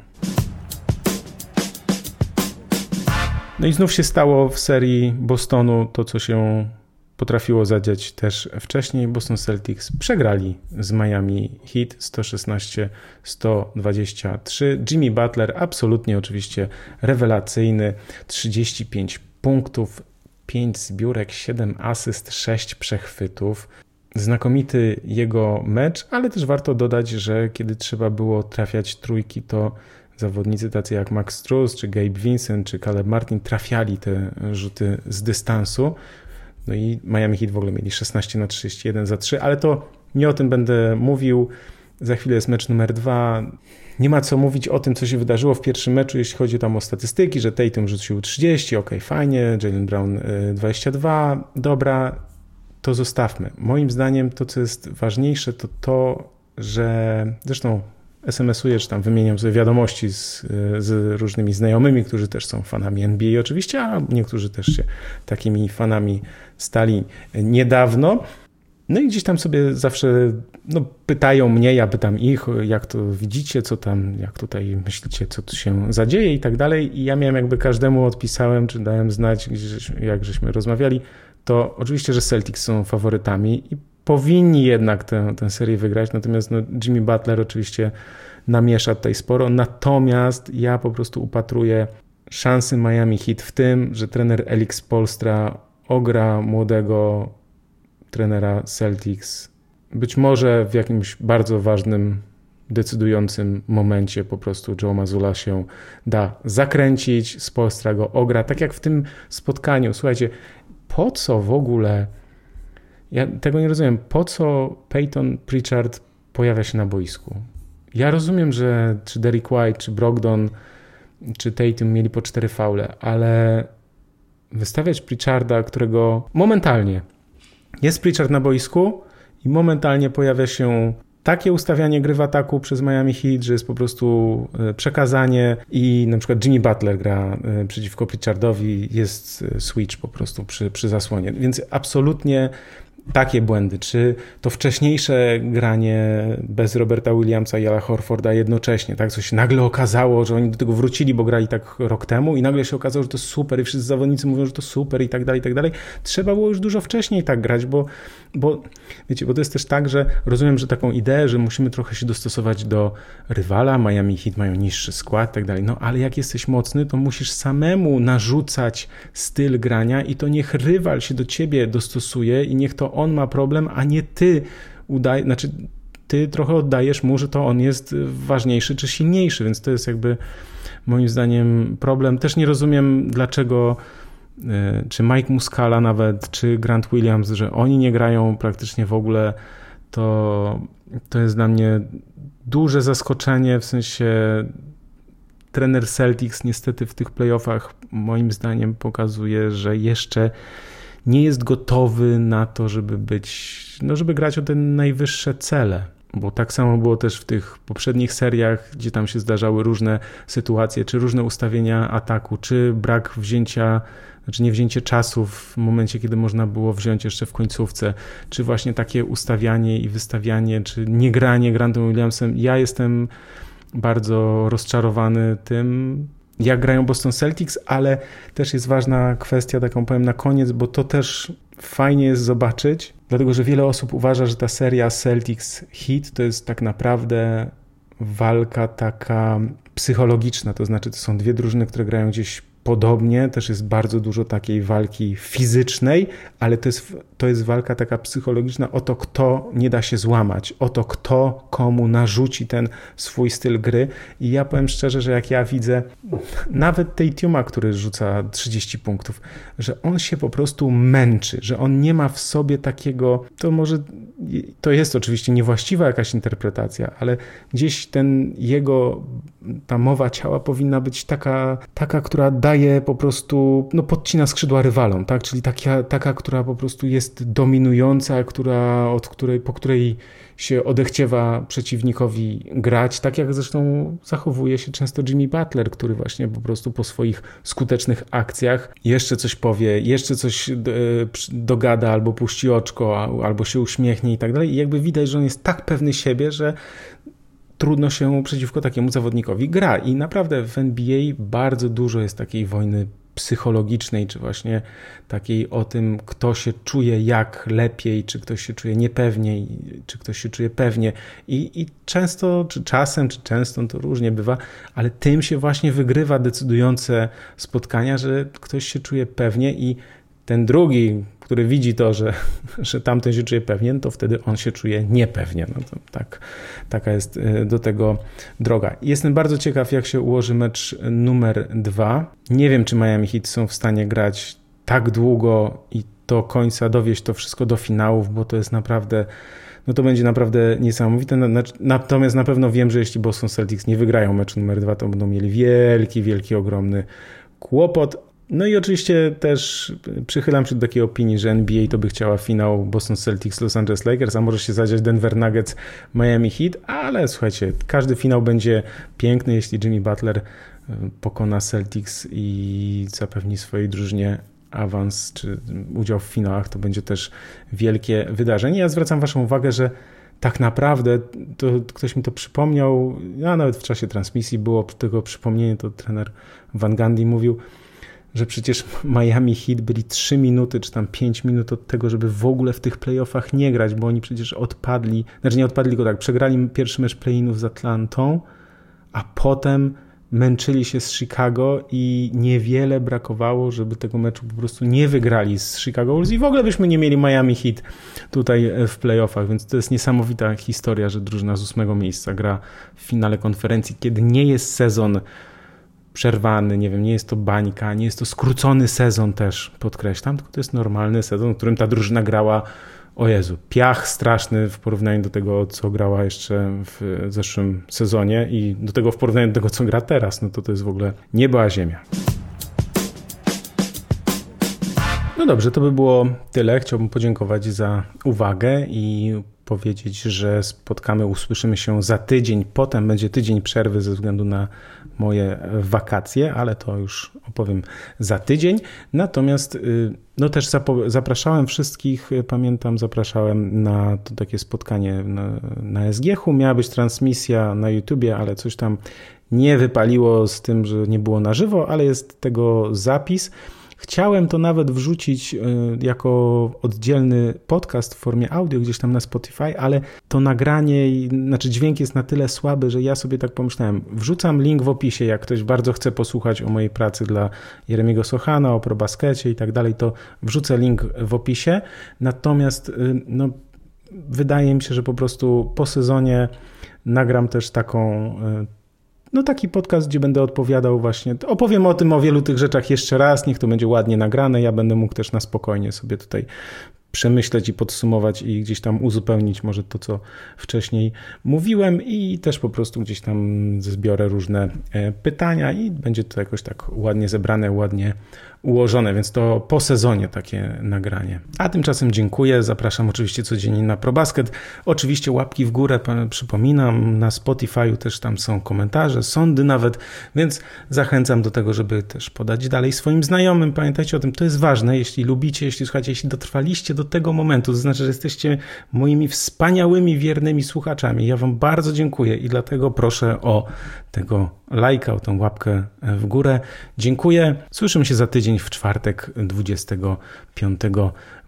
No i znów się stało w serii Bostonu to, co się potrafiło zadziać też wcześniej. Boston Celtics przegrali z Miami Heat 116-123. Jimmy Butler absolutnie oczywiście rewelacyjny, 35 punktów, 5 zbiórek, 7 asyst, 6 przechwytów. Znakomity jego mecz, ale też warto dodać, że kiedy trzeba było trafiać trójki, to zawodnicy tacy jak Max Struz, czy Gabe Vincent, czy Caleb Martin trafiali te rzuty z dystansu. No i Miami Heat w ogóle mieli 16 na 31 za 3, ale to nie o tym będę mówił. Za chwilę jest mecz numer dwa. Nie ma co mówić o tym, co się wydarzyło w pierwszym meczu, jeśli chodzi tam o statystyki, że Tatum rzucił 30, ok, fajnie, Jalen Brown 22, y, dobra, to zostawmy. Moim zdaniem to, co jest ważniejsze, to to, że zresztą SMS-uję, czy tam wymieniam sobie wiadomości z, z, różnymi znajomymi, którzy też są fanami NBA oczywiście, a niektórzy też się takimi fanami stali niedawno. No i gdzieś tam sobie zawsze no, pytają mnie, ja pytam ich, jak to widzicie, co tam, jak tutaj myślicie, co tu się zadzieje i tak dalej. I ja miałem jakby każdemu odpisałem, czy dałem znać, jak żeśmy rozmawiali, to oczywiście, że Celtics są faworytami i powinni jednak tę, tę serię wygrać, natomiast no, Jimmy Butler oczywiście namiesza tutaj sporo, natomiast ja po prostu upatruję szansy Miami Heat w tym, że trener Elix Polstra ogra młodego trenera Celtics. Być może w jakimś bardzo ważnym, decydującym momencie po prostu Joe Mazula się da zakręcić, Spolstra go ogra, tak jak w tym spotkaniu. Słuchajcie, po co w ogóle ja tego nie rozumiem. Po co Peyton Pritchard pojawia się na boisku? Ja rozumiem, że czy Derek White, czy Brogdon, czy Tatum mieli po cztery faule, ale wystawiać Pritcharda, którego momentalnie jest Pritchard na boisku i momentalnie pojawia się takie ustawianie gry w ataku przez Miami Heat, że jest po prostu e, przekazanie i na przykład Jimmy Butler gra e, przeciwko Pritchardowi, jest e, switch po prostu przy, przy zasłonie. Więc absolutnie takie błędy, czy to wcześniejsze granie bez Roberta Williamsa i Ala Horforda jednocześnie, tak, co się nagle okazało, że oni do tego wrócili, bo grali tak rok temu i nagle się okazało, że to super i wszyscy zawodnicy mówią, że to super i tak dalej, i tak dalej. Trzeba było już dużo wcześniej tak grać, bo, bo wiecie, bo to jest też tak, że rozumiem, że taką ideę, że musimy trochę się dostosować do rywala, Miami Heat mają niższy skład tak dalej, no ale jak jesteś mocny, to musisz samemu narzucać styl grania i to niech rywal się do ciebie dostosuje i niech to on ma problem, a nie ty udaj, znaczy ty trochę oddajesz mu, że to on jest ważniejszy czy silniejszy, więc to jest jakby moim zdaniem problem. Też nie rozumiem dlaczego e, czy Mike Muscala nawet, czy Grant Williams, że oni nie grają praktycznie w ogóle, to, to jest dla mnie duże zaskoczenie, w sensie trener Celtics niestety w tych playoffach moim zdaniem pokazuje, że jeszcze nie jest gotowy na to, żeby być, no żeby grać o te najwyższe cele. bo tak samo było też w tych poprzednich seriach, gdzie tam się zdarzały różne sytuacje, czy różne ustawienia ataku, czy brak wzięcia, znaczy nie wzięcie czasu w momencie, kiedy można było wziąć jeszcze w końcówce, czy właśnie takie ustawianie i wystawianie, czy niegranie Grantem Williamsem. Ja jestem bardzo rozczarowany tym, jak grają Boston Celtics, ale też jest ważna kwestia, taką powiem na koniec, bo to też fajnie jest zobaczyć, dlatego że wiele osób uważa, że ta seria Celtics Heat to jest tak naprawdę walka taka psychologiczna, to znaczy to są dwie drużyny, które grają gdzieś podobnie, też jest bardzo dużo takiej walki fizycznej, ale to jest, to jest walka taka psychologiczna o to, kto nie da się złamać, o to, kto komu narzuci ten swój styl gry. I ja powiem szczerze, że jak ja widzę nawet tej Tuma, który rzuca 30 punktów, że on się po prostu męczy, że on nie ma w sobie takiego, to może to jest oczywiście niewłaściwa jakaś interpretacja, ale gdzieś ten jego, ta mowa ciała powinna być taka, taka która daje po prostu, no podcina skrzydła rywalom, tak? Czyli taka, taka, która po prostu jest dominująca, która, od której, po której się odechciewa przeciwnikowi grać, tak jak zresztą zachowuje się często Jimmy Butler, który właśnie po prostu po swoich skutecznych akcjach jeszcze coś powie, jeszcze coś e, dogada, albo puści oczko, albo się uśmiechnie i tak dalej. I jakby widać, że on jest tak pewny siebie, że trudno się przeciwko takiemu zawodnikowi gra. I naprawdę w NBA bardzo dużo jest takiej wojny psychologicznej, czy właśnie takiej o tym, kto się czuje jak lepiej, czy ktoś się czuje niepewniej, czy ktoś się czuje pewnie. I, i często, czy czasem, czy często, to różnie bywa, ale tym się właśnie wygrywa decydujące spotkania, że ktoś się czuje pewnie i ten drugi, który widzi to, że, że tamten się czuje pewnie, to wtedy on się czuje niepewnie. No to tak, taka jest y, do tego droga. Jestem bardzo ciekaw, jak się ułoży mecz numer dwa. Nie wiem, czy Miami Heat są w stanie grać tak długo i do końca dowieść to wszystko do finałów, bo to jest naprawdę no to będzie naprawdę niesamowite. Natomiast na pewno wiem, że jeśli Boston Celtics nie wygrają meczu numer dwa, to będą mieli wielki, wielki, ogromny kłopot, no i oczywiście też przychylam się do takiej opinii, że NBA to by chciała finał Boston Celtics Los Angeles Lakers, a może się zadziać Denver Nuggets Miami Heat, ale słuchajcie, każdy finał będzie piękny, jeśli Jimmy Butler e, pokona Celtics i zapewni swojej drużynie awans czy udział w finałach, to będzie też wielkie wydarzenie. Ja zwracam Waszą uwagę, że tak naprawdę to ktoś mi to przypomniał, a nawet w czasie transmisji było tego przypomnienie, to trener Van Gandhi mówił, że przecież Miami Heat byli 3 minuty czy tam 5 minut od tego, żeby w ogóle w tych playoffach nie grać, bo oni przecież odpadli, znaczy nie odpadli, tylko tak, przegrali pierwszy mecz play-inów z Atlantą, a potem męczyli się z Chicago i niewiele brakowało, żeby tego meczu po prostu nie wygrali z Chicago Bulls. I w ogóle byśmy nie mieli Miami Heat tutaj w playoffach, więc to jest niesamowita historia, że drużyna z ósmego miejsca gra w finale konferencji, kiedy nie jest sezon przerwany, nie wiem, nie jest to bańka, nie jest to skrócony sezon też, podkreślam, tylko to jest normalny sezon, w którym ta drużyna grała, o Jezu, piach straszny w porównaniu do tego, co grała jeszcze w zeszłym sezonie i do tego w porównaniu do tego, co gra teraz, no to to jest w ogóle nieba ziemia. No dobrze, to by było tyle. Chciałbym podziękować za uwagę i powiedzieć, że spotkamy, usłyszymy się za tydzień. Potem będzie tydzień przerwy ze względu na moje wakacje, ale to już opowiem za tydzień. Natomiast y, no też zapraszałem wszystkich, pamiętam, zapraszałem na to takie spotkanie na, na SGH-u. Miała być transmisja na YouTubie, ale coś tam nie wypaliło z tym, że nie było na żywo, ale jest tego zapis. Chciałem to nawet wrzucić e, jako oddzielny podcast w formie audio gdzieś tam na Spotify, ale to nagranie, znaczy dźwięk jest na tyle słaby, że ja sobie tak pomyślałem, wrzucam link w opisie, jak ktoś bardzo chce posłuchać o mojej pracy dla Jeremiego Sochana, o probaskecie i tak dalej, to wrzucę link w opisie. Natomiast y, no, wydaje mi się, że po prostu po sezonie nagram też taką y, no taki podcast, gdzie będę odpowiadał właśnie, opowiem o tym, o wielu tych rzeczach jeszcze raz, niech to będzie ładnie nagrane, ja będę mógł też na spokojnie sobie tutaj przemyśleć i podsumować i gdzieś tam uzupełnić może to, co wcześniej mówiłem i też po prostu gdzieś tam zbiorę różne e, pytania i będzie to jakoś tak ładnie zebrane, ładnie ułożone, więc to po sezonie takie nagranie. A tymczasem dziękuję, zapraszam oczywiście codziennie na ProBasket. Oczywiście łapki w górę, przypominam, na Spotify'u też tam są komentarze, sądy nawet, więc zachęcam do tego, żeby też podać dalej swoim znajomym. Pamiętajcie o tym, to jest ważne, jeśli lubicie, jeśli słuchacie, jeśli dotrwaliście do tego momentu, to znaczy, że jesteście moimi wspaniałymi, wiernymi słuchaczami. Ja wam bardzo dziękuję i dlatego proszę o tego lajka, o tą łapkę w górę. Dziękuję. Słyszymy się za tydzień w czwartek 25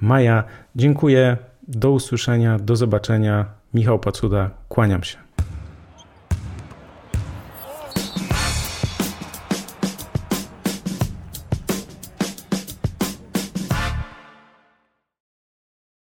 maja. Dziękuję. Do usłyszenia, do zobaczenia. Michał Pacuda, kłaniam się.